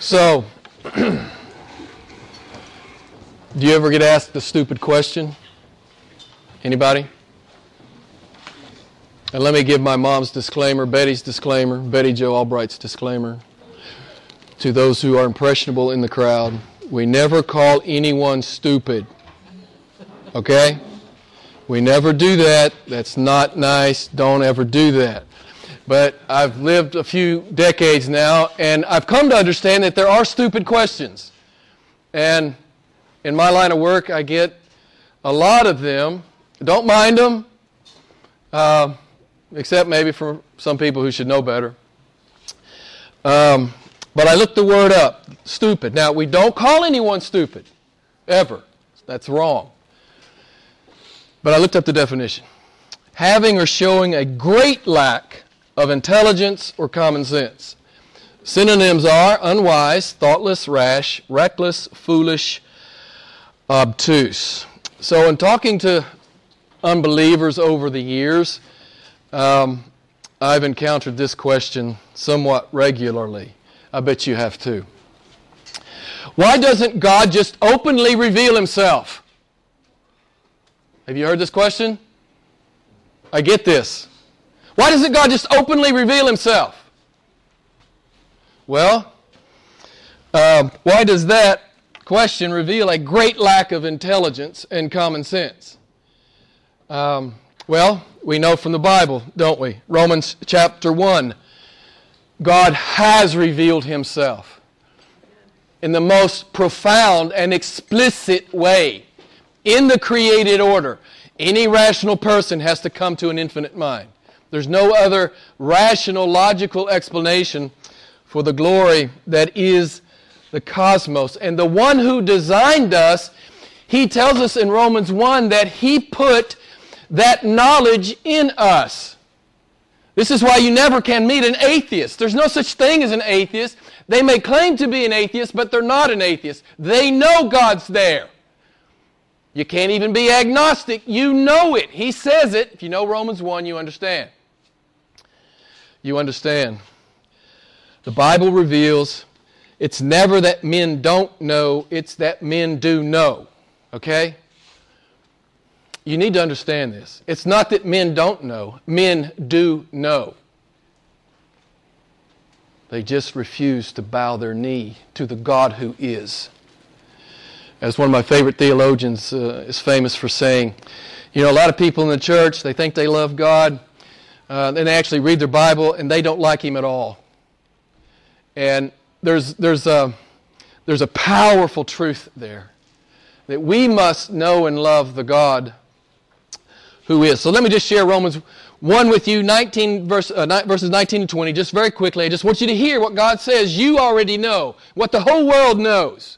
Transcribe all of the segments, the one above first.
So, do you ever get asked a stupid question? Anybody? And let me give my mom's disclaimer, Betty's disclaimer, Betty Joe Albright's disclaimer to those who are impressionable in the crowd. We never call anyone stupid. Okay? We never do that. That's not nice. Don't ever do that. But I've lived a few decades now, and I've come to understand that there are stupid questions. And in my line of work, I get a lot of them. Don't mind them, uh, except maybe for some people who should know better. Um, but I looked the word up stupid. Now, we don't call anyone stupid, ever. That's wrong. But I looked up the definition having or showing a great lack of intelligence or common sense. Synonyms are unwise, thoughtless, rash, reckless, foolish, obtuse. So, in talking to unbelievers over the years, um, I've encountered this question somewhat regularly. I bet you have too. Why doesn't God just openly reveal himself? Have you heard this question? I get this. Why doesn't God just openly reveal himself? Well, uh, why does that question reveal a great lack of intelligence and common sense? Um, well, we know from the Bible, don't we? Romans chapter 1. God has revealed himself in the most profound and explicit way in the created order. Any rational person has to come to an infinite mind. There's no other rational, logical explanation for the glory that is the cosmos. And the one who designed us, he tells us in Romans 1 that he put that knowledge in us. This is why you never can meet an atheist. There's no such thing as an atheist. They may claim to be an atheist, but they're not an atheist. They know God's there. You can't even be agnostic. You know it. He says it. If you know Romans 1, you understand. You understand. The Bible reveals it's never that men don't know, it's that men do know. Okay? You need to understand this. It's not that men don't know, men do know. They just refuse to bow their knee to the God who is. As one of my favorite theologians uh, is famous for saying, you know, a lot of people in the church, they think they love God, uh, and they actually read their Bible, and they don't like Him at all. And there's, there's, a, there's a powerful truth there that we must know and love the God who is. So let me just share Romans 1 with you, 19 verse, uh, verses 19 and 20, just very quickly. I just want you to hear what God says. You already know, what the whole world knows.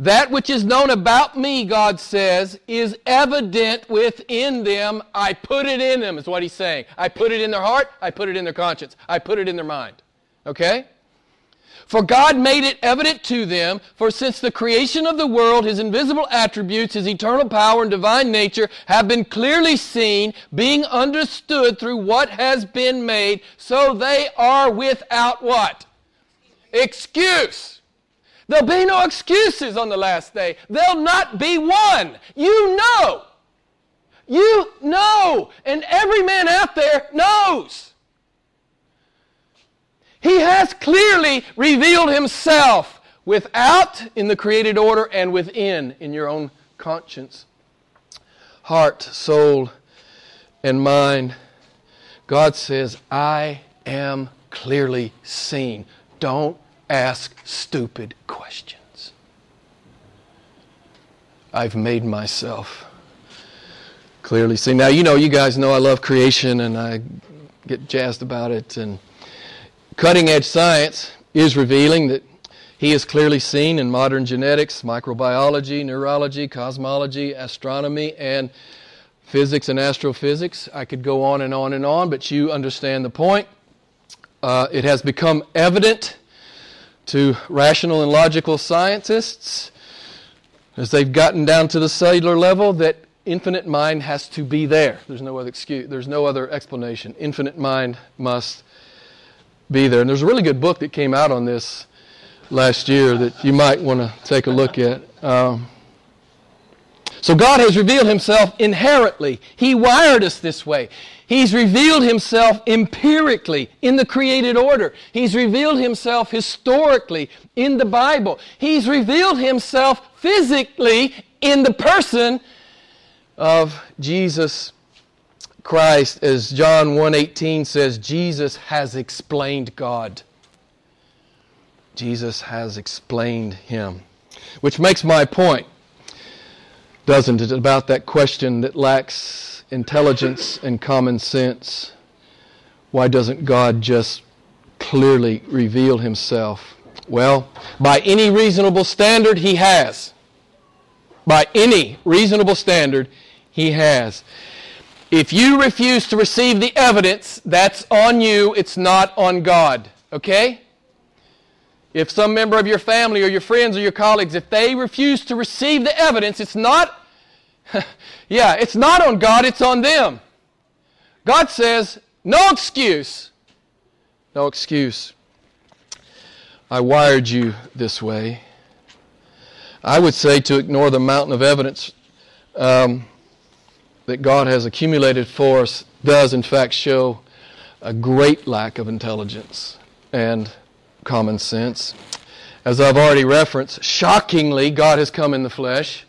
That which is known about me, God says, is evident within them. I put it in them, is what he's saying. I put it in their heart, I put it in their conscience, I put it in their mind. Okay? For God made it evident to them, for since the creation of the world, his invisible attributes, his eternal power and divine nature have been clearly seen, being understood through what has been made, so they are without what? Excuse. There'll be no excuses on the last day. There'll not be one. You know. You know. And every man out there knows. He has clearly revealed himself without in the created order and within in your own conscience, heart, soul, and mind. God says, I am clearly seen. Don't ask stupid questions. I've made myself clearly seen. Now, you know, you guys know I love creation and I get jazzed about it and Cutting edge science is revealing that he is clearly seen in modern genetics, microbiology, neurology, cosmology, astronomy, and physics and astrophysics. I could go on and on and on, but you understand the point. Uh, it has become evident to rational and logical scientists as they've gotten down to the cellular level that infinite mind has to be there. There's no other excuse. There's no other explanation. Infinite mind must be there. And there's a really good book that came out on this last year that you might want to take a look at. Um, so God has revealed himself inherently. He wired us this way. He's revealed himself empirically in the created order. He's revealed himself historically in the Bible. He's revealed himself physically in the person of Jesus Christ as John 1:18 says Jesus has explained God. Jesus has explained him. Which makes my point doesn't it, about that question that lacks intelligence and common sense? Why doesn't God just clearly reveal himself? Well, by any reasonable standard, he has. By any reasonable standard, he has. If you refuse to receive the evidence, that's on you, it's not on God. Okay? If some member of your family or your friends or your colleagues, if they refuse to receive the evidence, it's not yeah, it's not on God, it's on them. God says, no excuse. No excuse. I wired you this way. I would say to ignore the mountain of evidence um, that God has accumulated for us does, in fact, show a great lack of intelligence and common sense. As I've already referenced, shockingly, God has come in the flesh.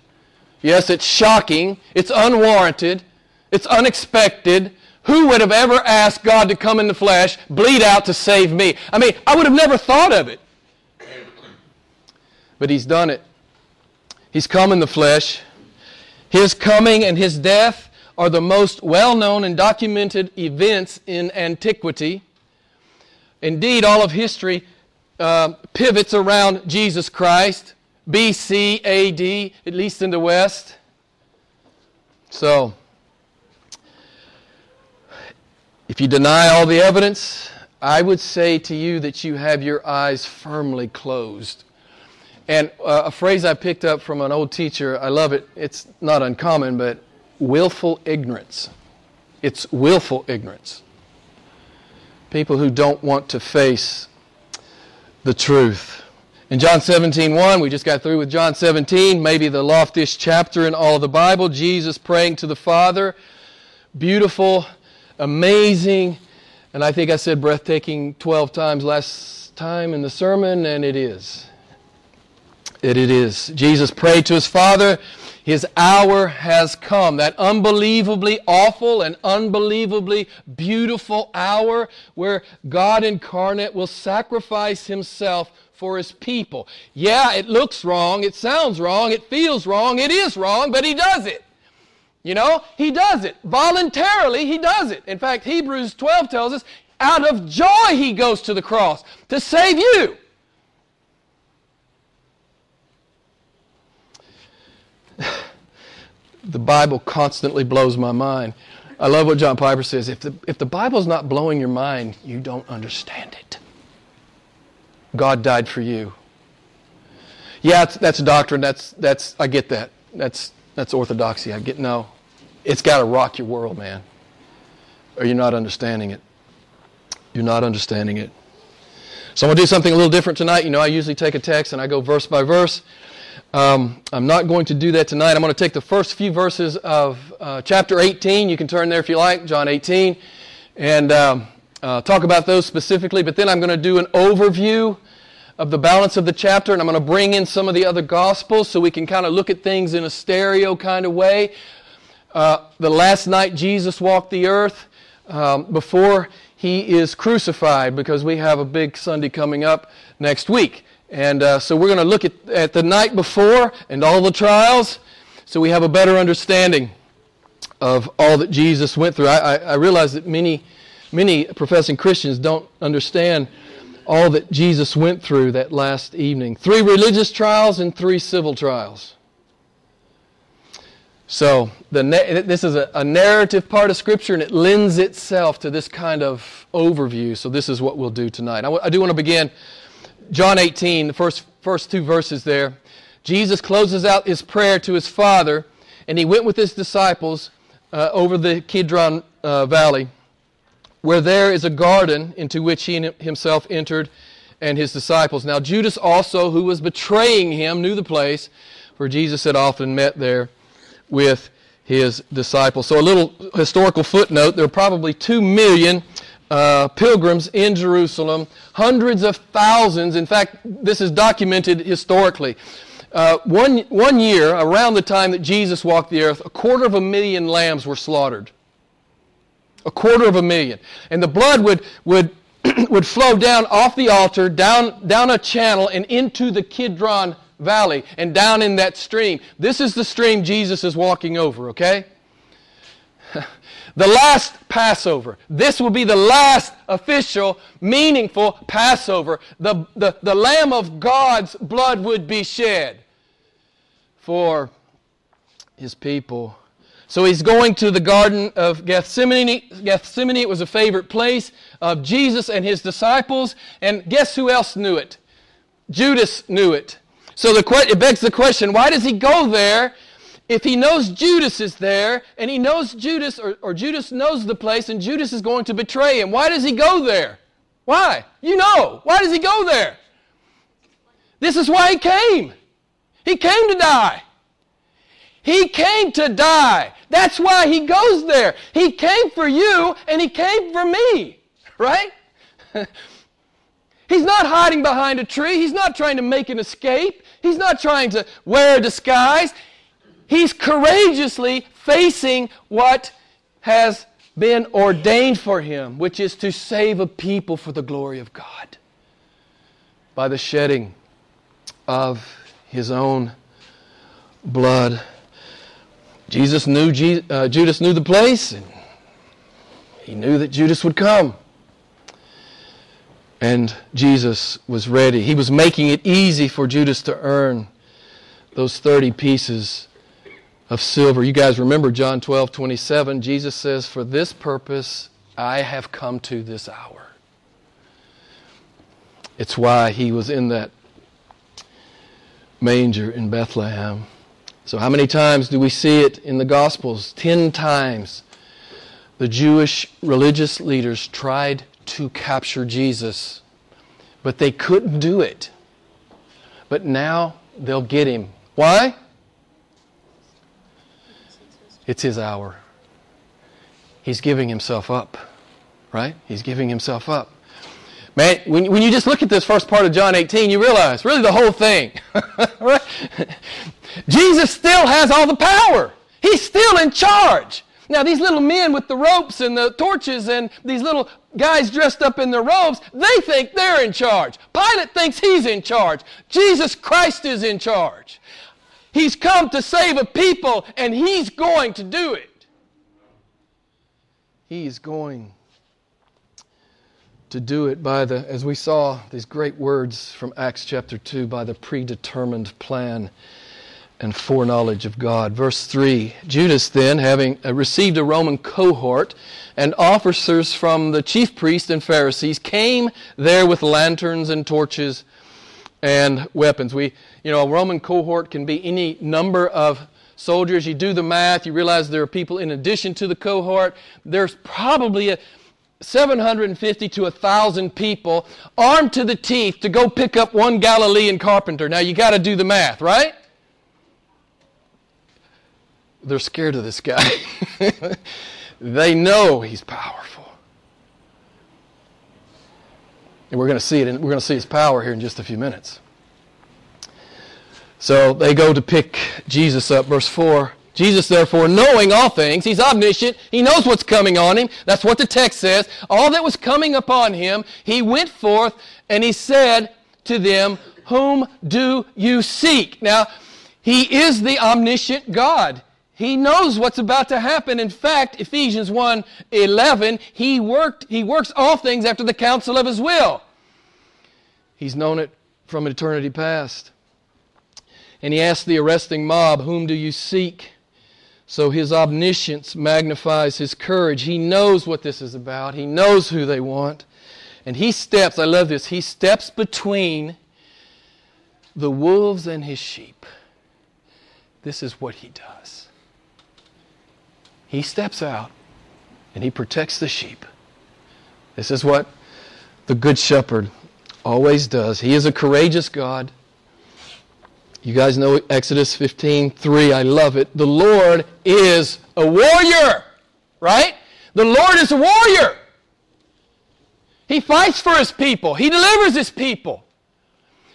Yes, it's shocking. It's unwarranted. It's unexpected. Who would have ever asked God to come in the flesh, bleed out to save me? I mean, I would have never thought of it. But He's done it. He's come in the flesh. His coming and His death are the most well known and documented events in antiquity. Indeed, all of history uh, pivots around Jesus Christ. BC, AD, at least in the West. So, if you deny all the evidence, I would say to you that you have your eyes firmly closed. And uh, a phrase I picked up from an old teacher, I love it. It's not uncommon, but willful ignorance. It's willful ignorance. People who don't want to face the truth. In John 17, 1, we just got through with John 17, maybe the loftiest chapter in all the Bible, Jesus praying to the Father. Beautiful, amazing, and I think I said breathtaking 12 times last time in the sermon, and it is. It, it is. Jesus prayed to his Father. His hour has come. That unbelievably awful and unbelievably beautiful hour where God incarnate will sacrifice himself for his people. Yeah, it looks wrong, it sounds wrong, it feels wrong, it is wrong, but he does it. You know, he does it. Voluntarily, he does it. In fact, Hebrews 12 tells us, out of joy he goes to the cross to save you. the Bible constantly blows my mind. I love what John Piper says. If the, if the Bible's not blowing your mind, you don't understand it. God died for you. Yeah, that's doctrine. That's, that's, I get that. That's, that's orthodoxy. I get, no. It's got to rock your world, man. Or you're not understanding it. You're not understanding it. So I'm going to do something a little different tonight. You know, I usually take a text and I go verse by verse. Um, I'm not going to do that tonight. I'm going to take the first few verses of uh, chapter 18. You can turn there if you like, John 18, and um, uh, talk about those specifically. But then I'm going to do an overview of the balance of the chapter, and I'm going to bring in some of the other gospels so we can kind of look at things in a stereo kind of way. Uh, the last night Jesus walked the earth um, before he is crucified, because we have a big Sunday coming up next week. And uh, so we're going to look at, at the night before and all the trials so we have a better understanding of all that Jesus went through. I, I, I realize that many, many professing Christians don't understand all that Jesus went through that last evening three religious trials and three civil trials. So, the, this is a, a narrative part of Scripture, and it lends itself to this kind of overview. So, this is what we'll do tonight. I, do want to begin John 18, the first, first two verses there. Jesus closes out his prayer to his Father, and he went with his disciples uh, over the Kidron uh, Valley, where there is a garden into which he himself entered and his disciples. Now, Judas also, who was betraying him, knew the place, for Jesus had often met there with his disciples. So, a little historical footnote there are probably two million uh, pilgrims in Jerusalem, hundreds of thousands. In fact, this is documented historically. Uh, one, one year, around the time that Jesus walked the earth, a quarter of a million lambs were slaughtered. A quarter of a million. And the blood would, would, would flow down off the altar, down, down a channel, and into the Kidron Valley, and down in that stream. This is the stream Jesus is walking over, okay? the last Passover. This will be the last official, meaningful Passover. The, the, the Lamb of God's blood would be shed for his people. So he's going to the Garden of Gethsemane. Gethsemane it was a favorite place of Jesus and his disciples. And guess who else knew it? Judas knew it. So the, it begs the question why does he go there if he knows Judas is there and he knows Judas, or, or Judas knows the place and Judas is going to betray him? Why does he go there? Why? You know. Why does he go there? This is why he came. He came to die. He came to die. That's why he goes there. He came for you and he came for me, right? He's not hiding behind a tree. He's not trying to make an escape. He's not trying to wear a disguise. He's courageously facing what has been ordained for him, which is to save a people for the glory of God by the shedding of his own blood. Jesus knew uh, Judas knew the place, and he knew that Judas would come. And Jesus was ready. He was making it easy for Judas to earn those 30 pieces of silver. You guys remember John 12, 27. Jesus says, For this purpose I have come to this hour. It's why he was in that manger in Bethlehem. So, how many times do we see it in the Gospels? Ten times the Jewish religious leaders tried to capture Jesus, but they couldn't do it. But now they'll get him. Why? It's his hour. He's giving himself up, right? He's giving himself up. Man, when, when you just look at this first part of John 18, you realize really the whole thing. right? Jesus still has all the power. He's still in charge. Now, these little men with the ropes and the torches and these little guys dressed up in their robes, they think they're in charge. Pilate thinks he's in charge. Jesus Christ is in charge. He's come to save a people, and he's going to do it. He's going to do it by the, as we saw these great words from Acts chapter 2, by the predetermined plan and foreknowledge of God. Verse 3 Judas then, having uh, received a Roman cohort and officers from the chief priests and Pharisees, came there with lanterns and torches and weapons. We, you know, a Roman cohort can be any number of soldiers. You do the math, you realize there are people in addition to the cohort. There's probably a 750 to 1,000 people armed to the teeth to go pick up one Galilean carpenter. Now you got to do the math, right? They're scared of this guy. they know he's powerful. And we're going to see it, and we're going to see his power here in just a few minutes. So they go to pick Jesus up, verse 4. Jesus, therefore, knowing all things, he's omniscient, he knows what's coming on him. That's what the text says. All that was coming upon him, he went forth and he said to them, Whom do you seek? Now, he is the omniscient God. He knows what's about to happen. In fact, Ephesians 1 11, he, worked, he works all things after the counsel of his will. He's known it from eternity past. And he asks the arresting mob, Whom do you seek? So his omniscience magnifies his courage. He knows what this is about, he knows who they want. And he steps, I love this, he steps between the wolves and his sheep. This is what he does. He steps out and he protects the sheep. This is what the Good Shepherd Always does. He is a courageous God. You guys know Exodus 15 3. I love it. The Lord is a warrior, right? The Lord is a warrior. He fights for his people, he delivers his people.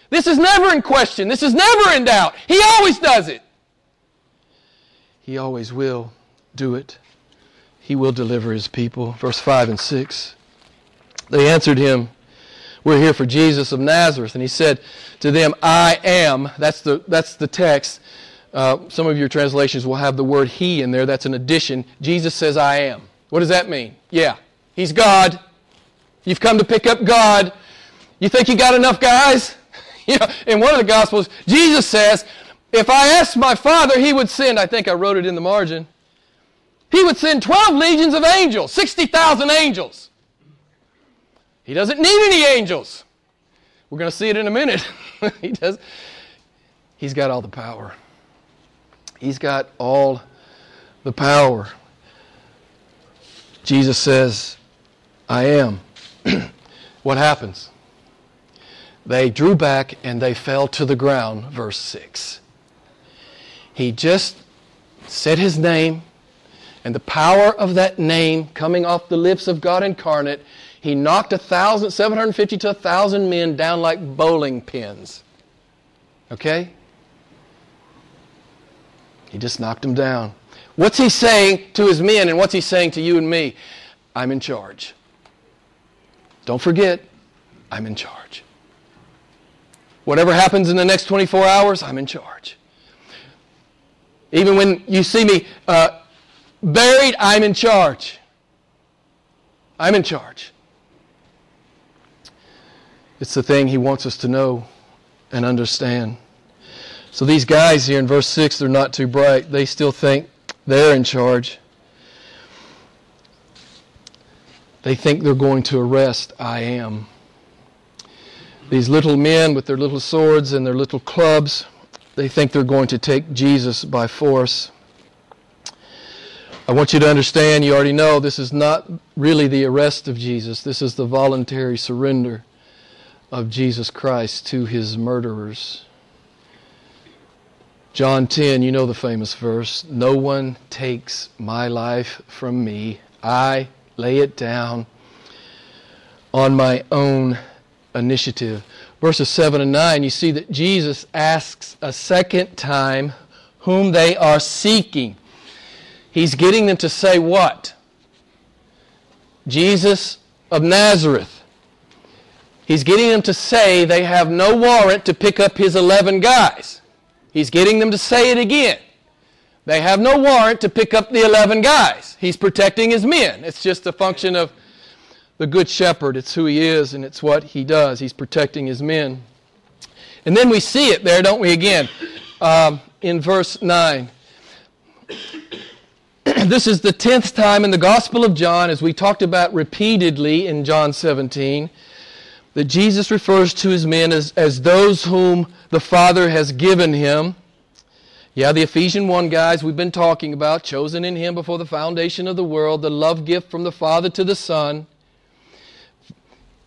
This is never in question, this is never in doubt. He always does it. He always will do it. He will deliver his people. Verse 5 and 6. They answered him, We're here for Jesus of Nazareth. And he said to them, I am. That's the, that's the text. Uh, some of your translations will have the word he in there. That's an addition. Jesus says, I am. What does that mean? Yeah, he's God. You've come to pick up God. You think you got enough guys? you know, in one of the Gospels, Jesus says, if I asked my Father, he would send, I think I wrote it in the margin, he would send 12 legions of angels, 60,000 angels. He doesn't need any angels. We're going to see it in a minute. he does. He's got all the power. He's got all the power. Jesus says, I am. what happens? They drew back and they fell to the ground, verse 6. He just said his name, and the power of that name coming off the lips of God incarnate, he knocked a thousand, 750 to a thousand men down like bowling pins. Okay? He just knocked them down. What's he saying to his men, and what's he saying to you and me? I'm in charge. Don't forget, I'm in charge. Whatever happens in the next 24 hours, I'm in charge. Even when you see me uh, buried, I'm in charge. I'm in charge. It's the thing he wants us to know and understand. So these guys here in verse 6, they're not too bright. They still think they're in charge. They think they're going to arrest I am. These little men with their little swords and their little clubs they think they're going to take Jesus by force. I want you to understand, you already know, this is not really the arrest of Jesus. This is the voluntary surrender of Jesus Christ to his murderers. John 10, you know the famous verse No one takes my life from me. I lay it down on my own initiative verses 7 and 9, you see that Jesus asks a second time whom they are seeking. He's getting them to say what? Jesus of Nazareth. He's getting them to say they have no warrant to pick up his 11 guys. He's getting them to say it again. They have no warrant to pick up the 11 guys. He's protecting his men. It's just a function of the Good Shepherd. It's who he is and it's what he does. He's protecting his men. And then we see it there, don't we, again, um, in verse 9. This is the tenth time in the Gospel of John, as we talked about repeatedly in John 17, that Jesus refers to his men as, as those whom the Father has given him. Yeah, the Ephesian 1 guys we've been talking about, chosen in him before the foundation of the world, the love gift from the Father to the Son.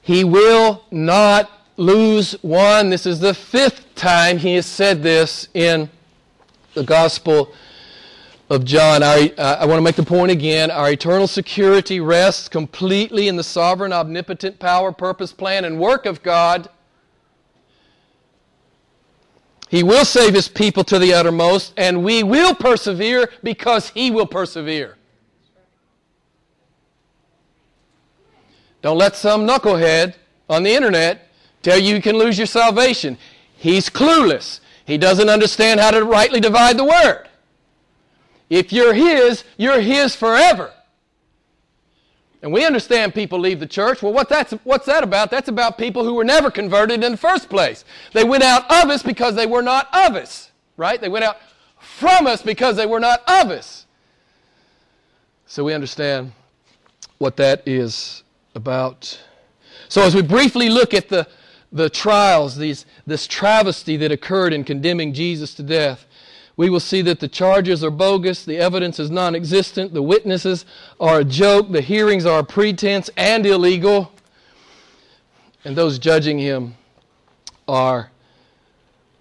He will not lose one. This is the fifth time he has said this in the Gospel of John. Our, uh, I want to make the point again. Our eternal security rests completely in the sovereign, omnipotent power, purpose, plan, and work of God. He will save his people to the uttermost, and we will persevere because he will persevere. Don't let some knucklehead on the internet tell you you can lose your salvation. He's clueless. He doesn't understand how to rightly divide the word. If you're His, you're His forever. And we understand people leave the church. Well, what that's, what's that about? That's about people who were never converted in the first place. They went out of us because they were not of us, right? They went out from us because they were not of us. So we understand what that is about. So, as we briefly look at the, the trials, these, this travesty that occurred in condemning Jesus to death, we will see that the charges are bogus, the evidence is non existent, the witnesses are a joke, the hearings are a pretense and illegal. and those judging him are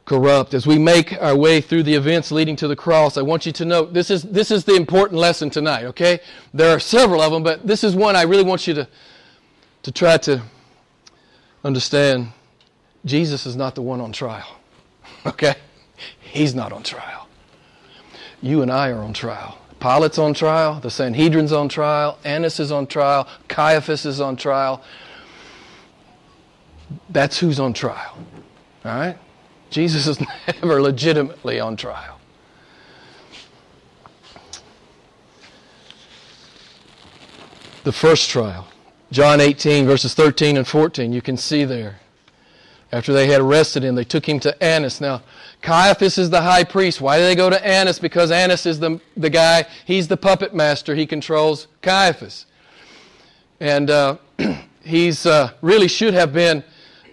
corrupt. As we make our way through the events leading to the cross, I want you to note this is, this is the important lesson tonight, okay? There are several of them, but this is one I really want you to, to try to understand. Jesus is not the one on trial, okay? He's not on trial. You and I are on trial. Pilate's on trial, the Sanhedrin's on trial, Annas is on trial, Caiaphas is on trial. That's who's on trial. All right? Jesus is never legitimately on trial. The first trial, John 18, verses 13 and 14, you can see there. After they had arrested him, they took him to Annas. Now, Caiaphas is the high priest. Why do they go to Annas? Because Annas is the, the guy, he's the puppet master. He controls Caiaphas. And uh, he's uh, really should have been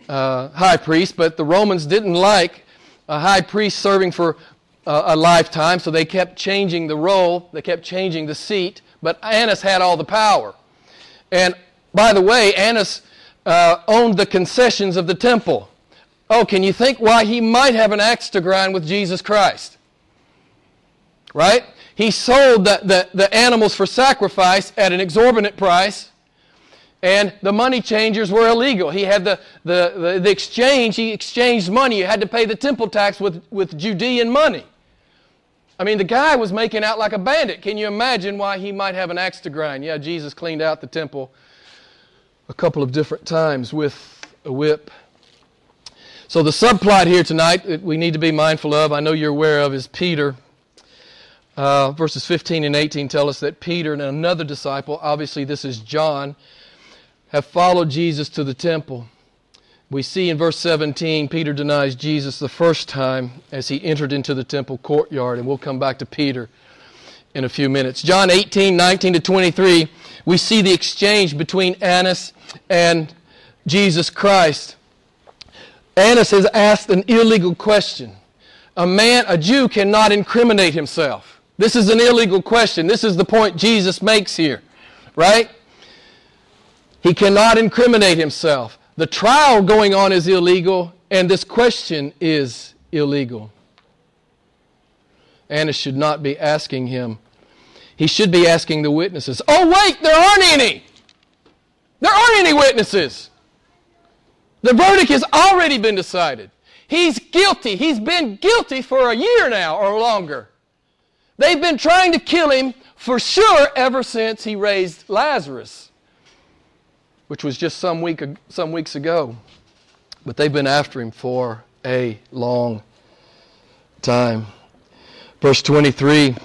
uh, high priest, but the Romans didn't like a high priest serving for uh, a lifetime, so they kept changing the role, they kept changing the seat, but Annas had all the power. And by the way, Annas uh, owned the concessions of the temple. Oh, can you think why he might have an axe to grind with Jesus Christ? Right? He sold the, the, the animals for sacrifice at an exorbitant price and the money changers were illegal. He had the, the, the, the, exchange, he exchanged money. You had to pay the temple tax with, with Judean money. I mean, the guy was making out like a bandit. Can you imagine why he might have an axe to grind? Yeah, Jesus cleaned out the temple a couple of different times with a whip. So, the subplot here tonight that we need to be mindful of, I know you're aware of, is Peter. Uh, verses 15 and 18 tell us that Peter and another disciple, obviously, this is John, have followed Jesus to the temple. We see in verse 17, Peter denies Jesus the first time as he entered into the temple courtyard, and we'll come back to Peter in a few minutes. John 18, 19 to 23, we see the exchange between Annas and Jesus Christ. Annas has asked an illegal question. A man, a Jew, cannot incriminate himself. This is an illegal question. This is the point Jesus makes here, right? He cannot incriminate himself. The trial going on is illegal, and this question is illegal. Annas should not be asking him. He should be asking the witnesses. Oh, wait, there aren't any. There aren't any witnesses. The verdict has already been decided. He's guilty. He's been guilty for a year now or longer. They've been trying to kill him for sure ever since he raised Lazarus which was just some, week, some weeks ago. But they've been after him for a long time. Verse 23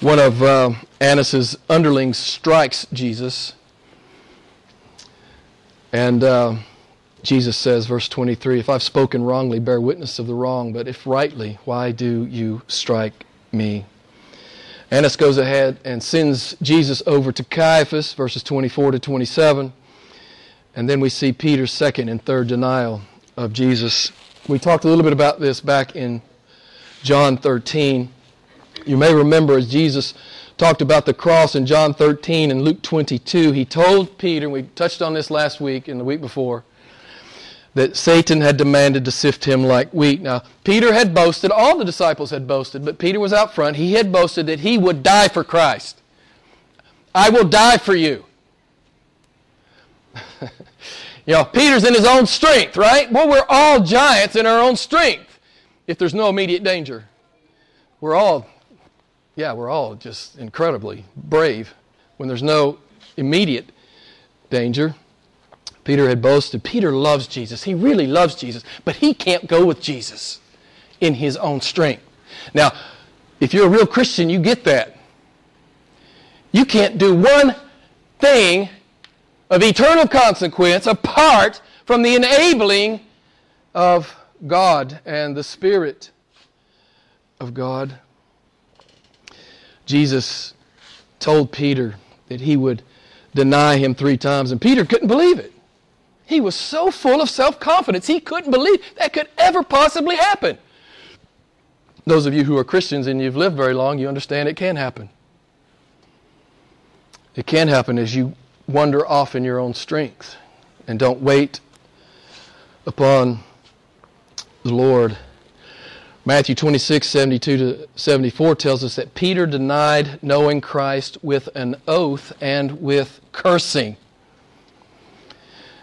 one of uh, Annas's underlings strikes Jesus. And uh, Jesus says, verse 23, If I've spoken wrongly, bear witness of the wrong, but if rightly, why do you strike me? Annas goes ahead and sends Jesus over to Caiaphas, verses 24 to 27. And then we see Peter's second and third denial of Jesus. We talked a little bit about this back in John 13. You may remember as Jesus talked about the cross in John 13 and Luke 22, he told Peter, and we touched on this last week and the week before, that Satan had demanded to sift him like wheat. Now, Peter had boasted, all the disciples had boasted, but Peter was out front. He had boasted that he would die for Christ. I will die for you. you know, Peter's in his own strength, right? Well, we're all giants in our own strength if there's no immediate danger. We're all, yeah, we're all just incredibly brave when there's no immediate danger. Peter had boasted, Peter loves Jesus. He really loves Jesus, but he can't go with Jesus in his own strength. Now, if you're a real Christian, you get that. You can't do one thing of eternal consequence apart from the enabling of God and the Spirit of God. Jesus told Peter that he would deny him three times, and Peter couldn't believe it. He was so full of self confidence, he couldn't believe that could ever possibly happen. Those of you who are Christians and you've lived very long, you understand it can happen. It can happen as you wander off in your own strength and don't wait upon the Lord. Matthew 26, 72 to 74 tells us that Peter denied knowing Christ with an oath and with cursing.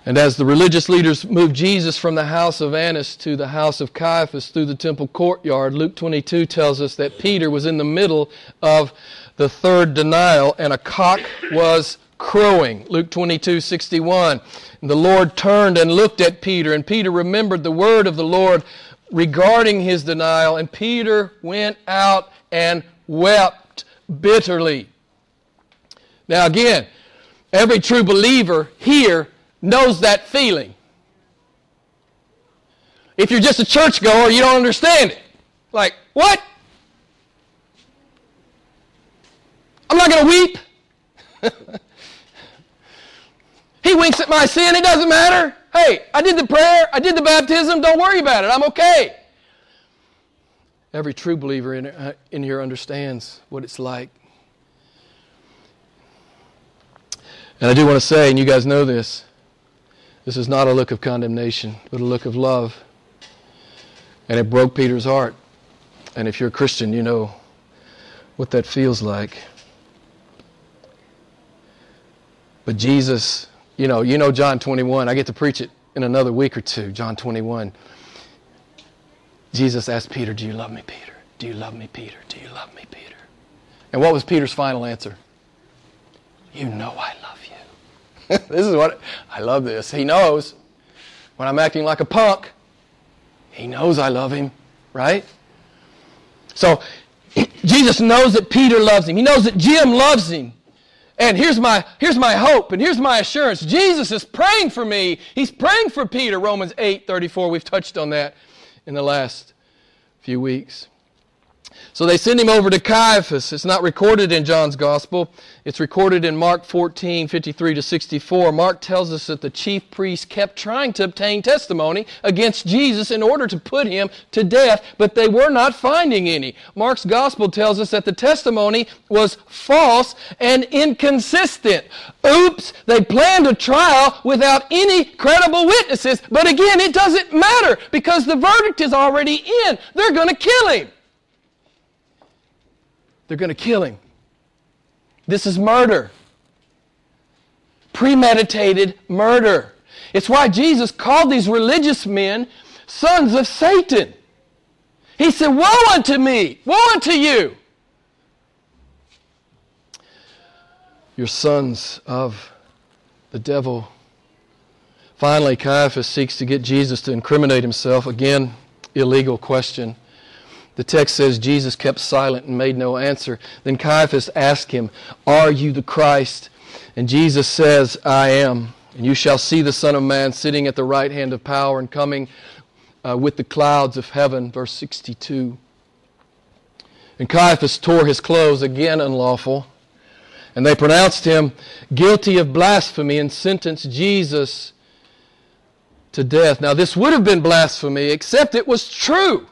And as the religious leaders moved Jesus from the house of Annas to the house of Caiaphas through the temple courtyard, Luke 22 tells us that Peter was in the middle of the third denial and a cock was crowing. Luke 22, 61. And the Lord turned and looked at Peter, and Peter remembered the word of the Lord regarding his denial, and Peter went out and wept bitterly. Now, again, every true believer here knows that feeling. If you're just a churchgoer, you don't understand it. Like, what? I'm not going to weep. he winks at my sin, it doesn't matter. Hey, I did the prayer, I did the baptism, don't worry about it, I'm okay. Every true believer in, uh, in here understands what it's like. And I do want to say, and you guys know this, this is not a look of condemnation, but a look of love. And it broke Peter's heart. And if you're a Christian, you know what that feels like. But Jesus, you know, you know John 21. I get to preach it in another week or two, John 21. Jesus asked Peter, Do you love me, Peter? Do you love me, Peter? Do you love me, Peter? And what was Peter's final answer? You know I love you. this is what I love this. He knows when I'm acting like a punk. He knows I love him, right? So Jesus knows that Peter loves him. He knows that Jim loves him. And here's my, here's my hope and here's my assurance. Jesus is praying for me. He's praying for Peter, Romans 8 34. We've touched on that in the last few weeks. So they send him over to Caiaphas. It's not recorded in John's gospel. It's recorded in Mark 14, 53 to 64. Mark tells us that the chief priests kept trying to obtain testimony against Jesus in order to put him to death, but they were not finding any. Mark's gospel tells us that the testimony was false and inconsistent. Oops, they planned a trial without any credible witnesses, but again, it doesn't matter because the verdict is already in. They're going to kill him. They're going to kill him. This is murder. Premeditated murder. It's why Jesus called these religious men sons of Satan. He said, Woe unto me! Woe unto you! You're sons of the devil. Finally, Caiaphas seeks to get Jesus to incriminate himself. Again, illegal question. The text says Jesus kept silent and made no answer. Then Caiaphas asked him, Are you the Christ? And Jesus says, I am. And you shall see the Son of Man sitting at the right hand of power and coming uh, with the clouds of heaven. Verse 62. And Caiaphas tore his clothes, again unlawful. And they pronounced him guilty of blasphemy and sentenced Jesus to death. Now, this would have been blasphemy, except it was true.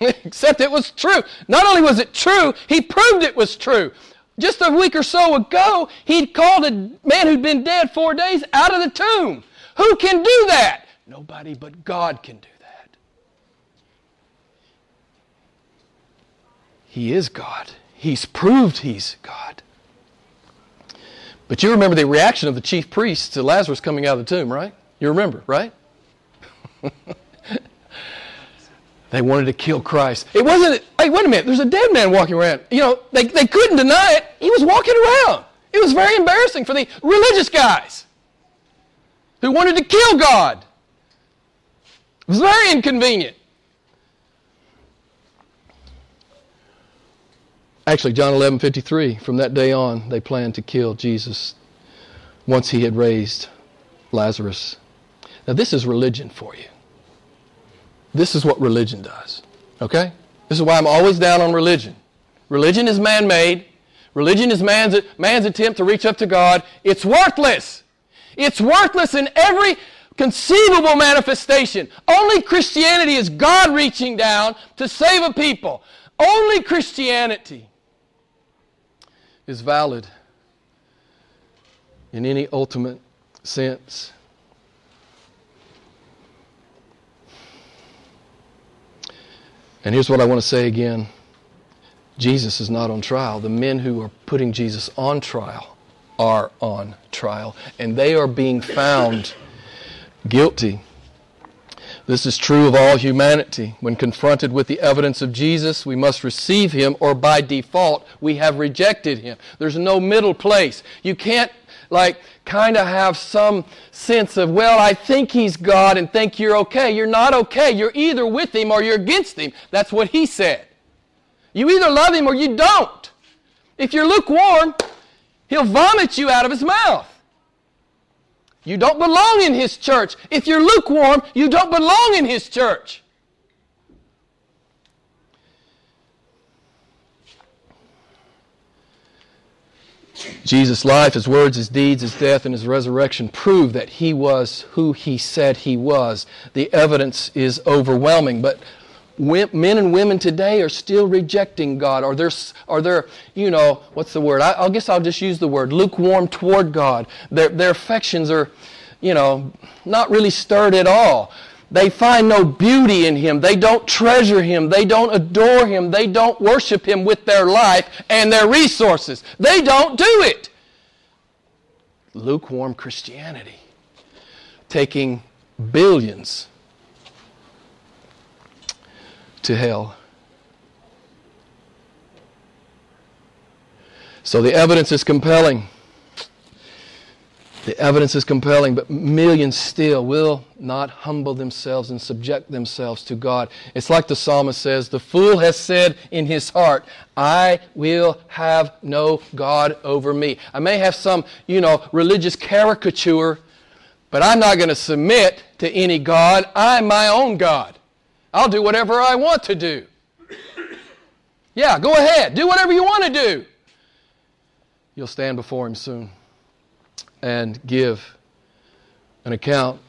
except it was true. Not only was it true, he proved it was true. Just a week or so ago, he'd called a man who'd been dead four days out of the tomb. Who can do that? Nobody but God can do that. He is God. He's proved he's God. But you remember the reaction of the chief priests to Lazarus coming out of the tomb, right? You remember, right? They wanted to kill Christ. It wasn't, hey, wait a minute, there's a dead man walking around. You know, they, they couldn't deny it. He was walking around. It was very embarrassing for the religious guys who wanted to kill God. It was very inconvenient. Actually, John 11 53, from that day on, they planned to kill Jesus once he had raised Lazarus. Now, this is religion for you. This is what religion does. Okay? This is why I'm always down on religion. Religion is man made. Religion is man's, man's attempt to reach up to God. It's worthless. It's worthless in every conceivable manifestation. Only Christianity is God reaching down to save a people. Only Christianity is valid in any ultimate sense. And here's what I want to say again Jesus is not on trial. The men who are putting Jesus on trial are on trial, and they are being found guilty. This is true of all humanity. When confronted with the evidence of Jesus, we must receive him, or by default, we have rejected him. There's no middle place. You can't, like, kind of have some sense of, well, I think he's God and think you're okay. You're not okay. You're either with him or you're against him. That's what he said. You either love him or you don't. If you're lukewarm, he'll vomit you out of his mouth. You don't belong in his church. If you're lukewarm, you don't belong in his church. Jesus' life, his words, his deeds, his death, and his resurrection prove that he was who he said he was. The evidence is overwhelming, but men and women today are still rejecting God, or they're, or they're you know, what's the word? I, I guess I'll just use the word lukewarm toward God. Their, their affections are, you know, not really stirred at all. They find no beauty in Him. They don't treasure Him. They don't adore Him. They don't worship Him with their life and their resources. They don't do it. Lukewarm Christianity. Taking billions to hell. So the evidence is compelling. The evidence is compelling, but millions still will not humble themselves and subject themselves to God. It's like the psalmist says The fool has said in his heart, I will have no God over me. I may have some, you know, religious caricature, but I'm not going to submit to any God. I'm my own God. I'll do whatever I want to do. Yeah, go ahead. Do whatever you want to do. You'll stand before Him soon and give an account.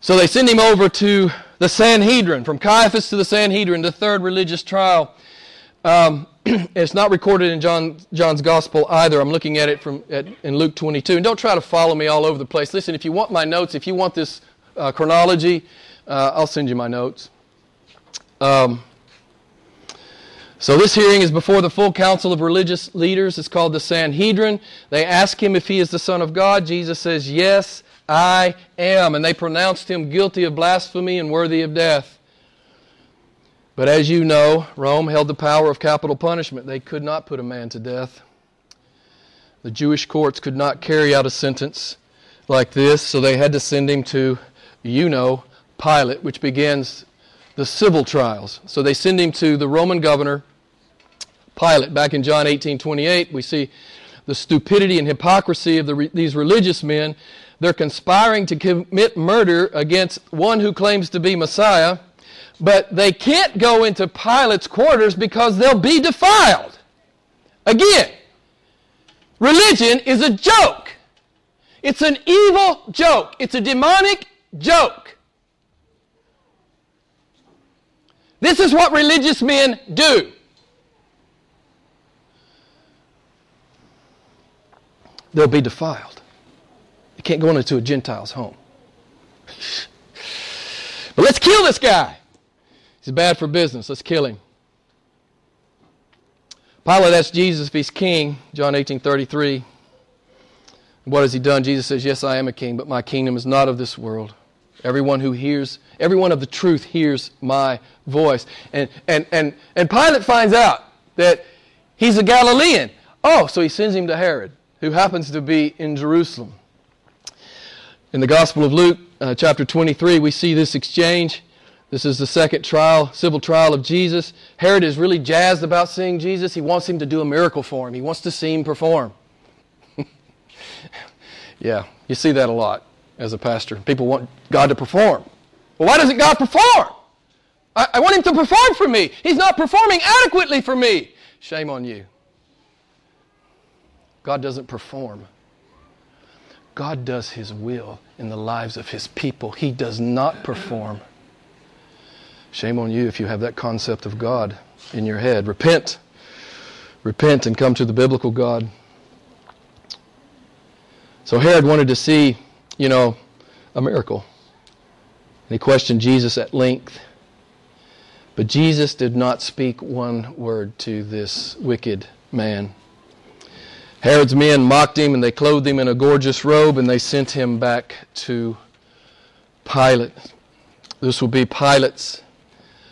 So they send him over to the Sanhedrin, from Caiaphas to the Sanhedrin, the third religious trial. Um, it's not recorded in John, John's Gospel either. I'm looking at it from at, in Luke 22. And don't try to follow me all over the place. Listen, if you want my notes, if you want this uh, chronology, uh, I'll send you my notes. Um, so this hearing is before the full council of religious leaders. It's called the Sanhedrin. They ask him if he is the Son of God. Jesus says, Yes, I am. And they pronounced him guilty of blasphemy and worthy of death. But as you know, Rome held the power of capital punishment. They could not put a man to death. The Jewish courts could not carry out a sentence like this, so they had to send him to, you know, Pilate, which begins the civil trials. So they send him to the Roman governor, Pilate. Back in John 18 28, we see the stupidity and hypocrisy of the, these religious men. They're conspiring to commit murder against one who claims to be Messiah, but they can't go into Pilate's quarters because they'll be defiled. Again, religion is a joke. It's an evil joke. It's a demonic joke. This is what religious men do. They'll be defiled. They can't go into a Gentile's home. But let's kill this guy. He's bad for business. Let's kill him. Pilate asks Jesus if he's king, John 18 33. What has he done? Jesus says, Yes, I am a king, but my kingdom is not of this world. Everyone who hears, everyone of the truth hears my voice. And, and, and, and Pilate finds out that he's a Galilean. Oh, so he sends him to Herod, who happens to be in Jerusalem. In the Gospel of Luke, uh, chapter 23, we see this exchange. This is the second trial, civil trial of Jesus. Herod is really jazzed about seeing Jesus. He wants him to do a miracle for him, he wants to see him perform. yeah, you see that a lot as a pastor. People want God to perform. Well, why doesn't God perform? I, I want Him to perform for me. He's not performing adequately for me. Shame on you. God doesn't perform. God does His will in the lives of His people. He does not perform. Shame on you if you have that concept of God in your head. Repent. Repent and come to the biblical God. So Herod wanted to see you know, a miracle. And he questioned Jesus at length. But Jesus did not speak one word to this wicked man. Herod's men mocked him and they clothed him in a gorgeous robe and they sent him back to Pilate. This will be Pilate's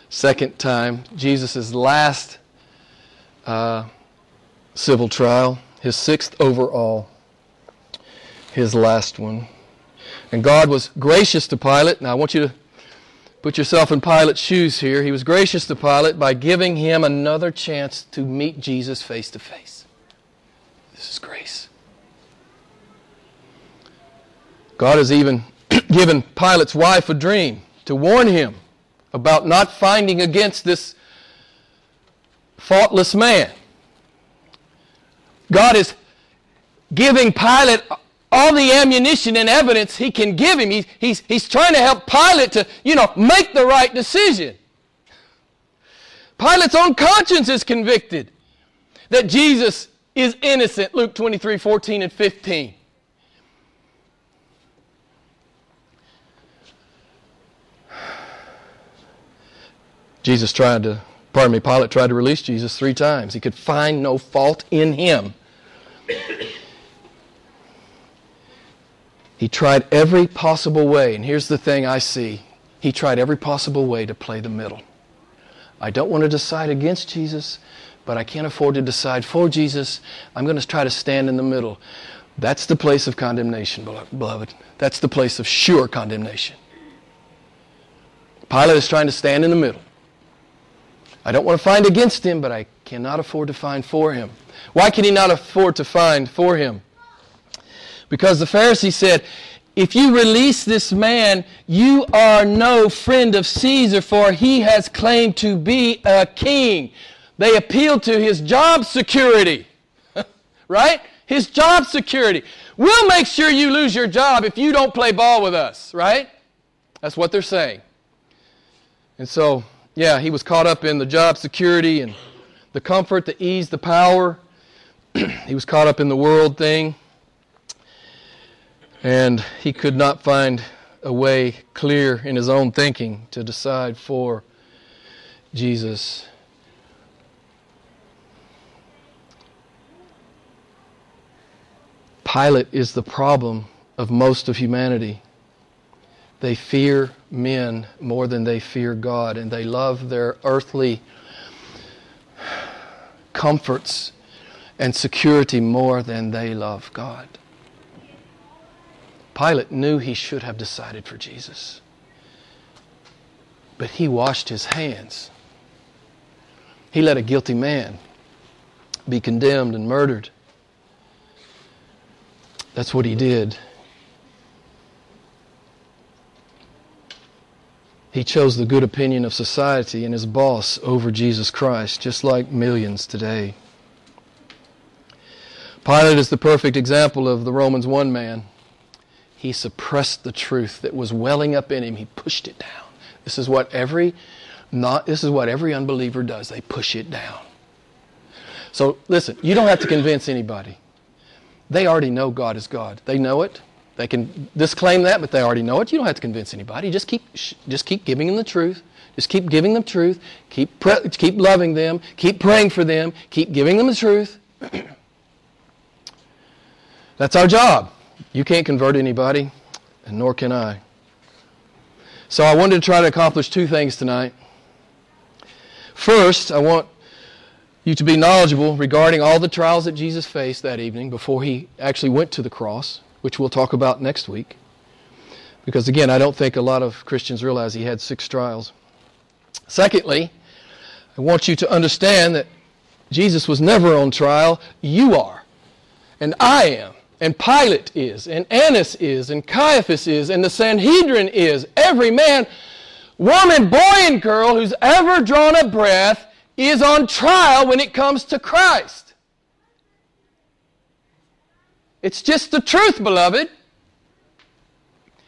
second time, Jesus' last uh, civil trial, his sixth overall, his last one. And God was gracious to Pilate. Now I want you to put yourself in Pilate's shoes here. He was gracious to Pilate by giving him another chance to meet Jesus face to face. This is grace. God has even given Pilate's wife a dream to warn him about not finding against this faultless man. God is giving Pilate all the ammunition and evidence he can give him. He's, he's, he's trying to help Pilate to, you know, make the right decision. Pilate's own conscience is convicted that Jesus is innocent. Luke 23 14 and 15. Jesus tried to, pardon me, Pilate tried to release Jesus three times. He could find no fault in him. He tried every possible way, and here's the thing I see. He tried every possible way to play the middle. I don't want to decide against Jesus, but I can't afford to decide for Jesus. I'm going to try to stand in the middle. That's the place of condemnation, beloved. That's the place of sure condemnation. Pilate is trying to stand in the middle. I don't want to find against him, but I cannot afford to find for him. Why can he not afford to find for him? Because the Pharisee said, if you release this man, you are no friend of Caesar, for he has claimed to be a king. They appealed to his job security, right? His job security. We'll make sure you lose your job if you don't play ball with us, right? That's what they're saying. And so yeah, he was caught up in the job security and the comfort, the ease, the power. he was caught up in the world thing. And he could not find a way clear in his own thinking to decide for Jesus. Pilate is the problem of most of humanity. They fear men more than they fear God, and they love their earthly comforts and security more than they love God. Pilate knew he should have decided for Jesus, but he washed his hands. He let a guilty man be condemned and murdered. That's what he did. He chose the good opinion of society and his boss over Jesus Christ, just like millions today. Pilate is the perfect example of the Romans 1 man. He suppressed the truth that was welling up in him. He pushed it down. This is what every not this is what every unbeliever does. They push it down. So listen, you don't have to convince anybody. They already know God is God. They know it. They can disclaim that, but they already know it. You don't have to convince anybody. Just keep, just keep giving them the truth. Just keep giving them truth. Keep, pre- keep loving them. Keep praying for them. Keep giving them the truth. That's our job. You can't convert anybody, and nor can I. So I wanted to try to accomplish two things tonight. First, I want you to be knowledgeable regarding all the trials that Jesus faced that evening before he actually went to the cross which we'll talk about next week. Because again, I don't think a lot of Christians realize he had six trials. Secondly, I want you to understand that Jesus was never on trial. You are. And I am. And Pilate is. And Annas is. And Caiaphas is. And the Sanhedrin is. Every man, woman, boy, and girl who's ever drawn a breath is on trial when it comes to Christ. It's just the truth, beloved.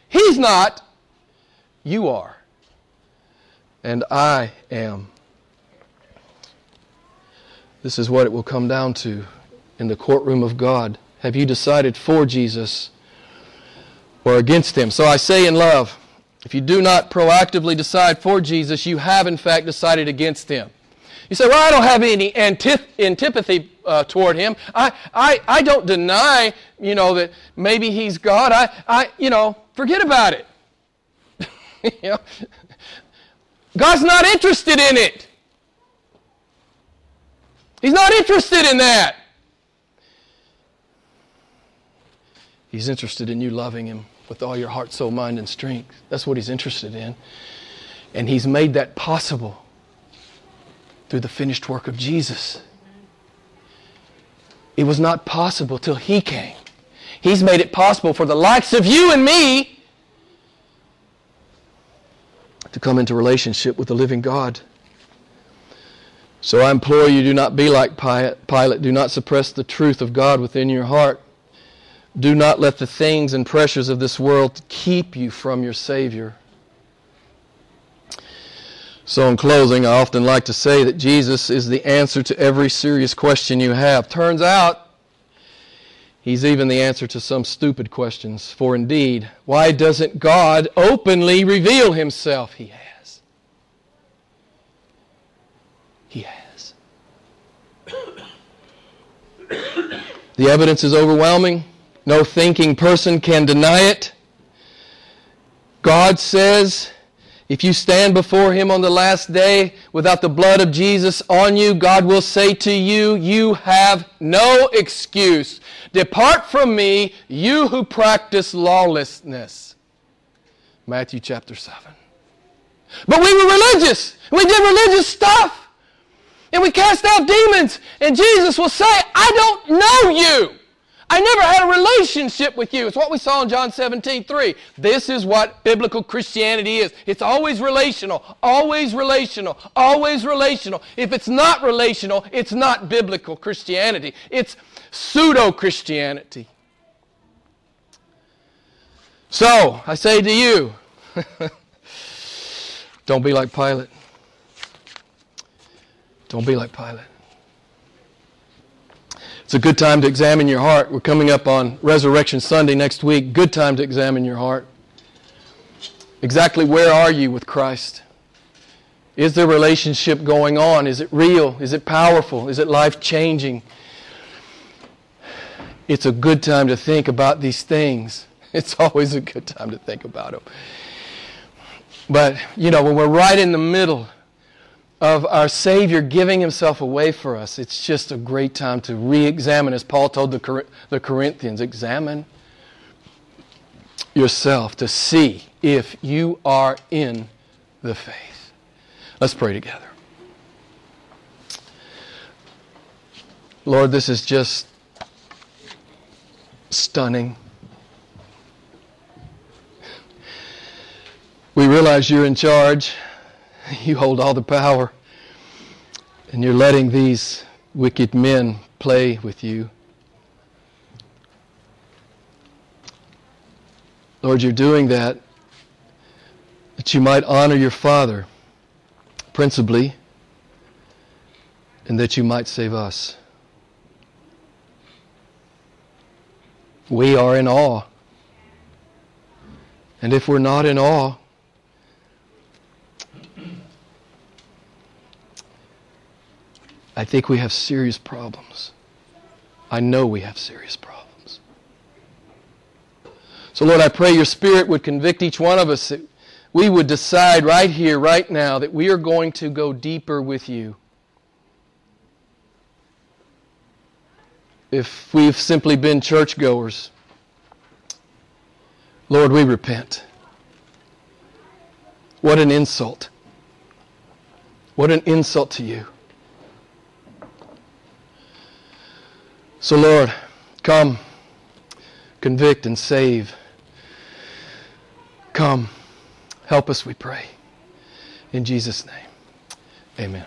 He's not, you are. And I am. This is what it will come down to in the courtroom of God. Have you decided for Jesus or against him? So I say in love, If you do not proactively decide for Jesus, you have in fact decided against him. You say, Well, I don't have any antip- antipathy uh, toward him. I, I, I don't deny, you know, that maybe he's God. I, I you know, forget about it. you know? God's not interested in it. He's not interested in that. He's interested in you loving him with all your heart, soul, mind, and strength. That's what he's interested in. And he's made that possible through the finished work of Jesus. It was not possible till he came. He's made it possible for the likes of you and me to come into relationship with the living God. So I implore you, do not be like Pilate. Do not suppress the truth of God within your heart. Do not let the things and pressures of this world keep you from your Savior. So, in closing, I often like to say that Jesus is the answer to every serious question you have. Turns out, He's even the answer to some stupid questions. For indeed, why doesn't God openly reveal Himself? He has. He has. the evidence is overwhelming. No thinking person can deny it. God says, if you stand before Him on the last day without the blood of Jesus on you, God will say to you, You have no excuse. Depart from me, you who practice lawlessness. Matthew chapter 7. But we were religious. We did religious stuff. And we cast out demons. And Jesus will say, I don't know you. I never had a relationship with you. It's what we saw in John 17, 3. This is what biblical Christianity is. It's always relational, always relational, always relational. If it's not relational, it's not biblical Christianity. It's pseudo Christianity. So, I say to you, don't be like Pilate. Don't be like Pilate. It's a good time to examine your heart. We're coming up on Resurrection Sunday next week. Good time to examine your heart. Exactly where are you with Christ? Is there relationship going on? Is it real? Is it powerful? Is it life changing? It's a good time to think about these things. It's always a good time to think about them. But, you know, when we're right in the middle of our Savior giving himself away for us, it's just a great time to re examine, as Paul told the, the Corinthians examine yourself to see if you are in the faith. Let's pray together. Lord, this is just stunning. We realize you're in charge. You hold all the power. And you're letting these wicked men play with you. Lord, you're doing that that you might honor your Father, principally, and that you might save us. We are in awe. And if we're not in awe, I think we have serious problems. I know we have serious problems. So, Lord, I pray your Spirit would convict each one of us that we would decide right here, right now, that we are going to go deeper with you. If we've simply been churchgoers, Lord, we repent. What an insult. What an insult to you. So, Lord, come, convict and save. Come, help us, we pray. In Jesus' name, amen.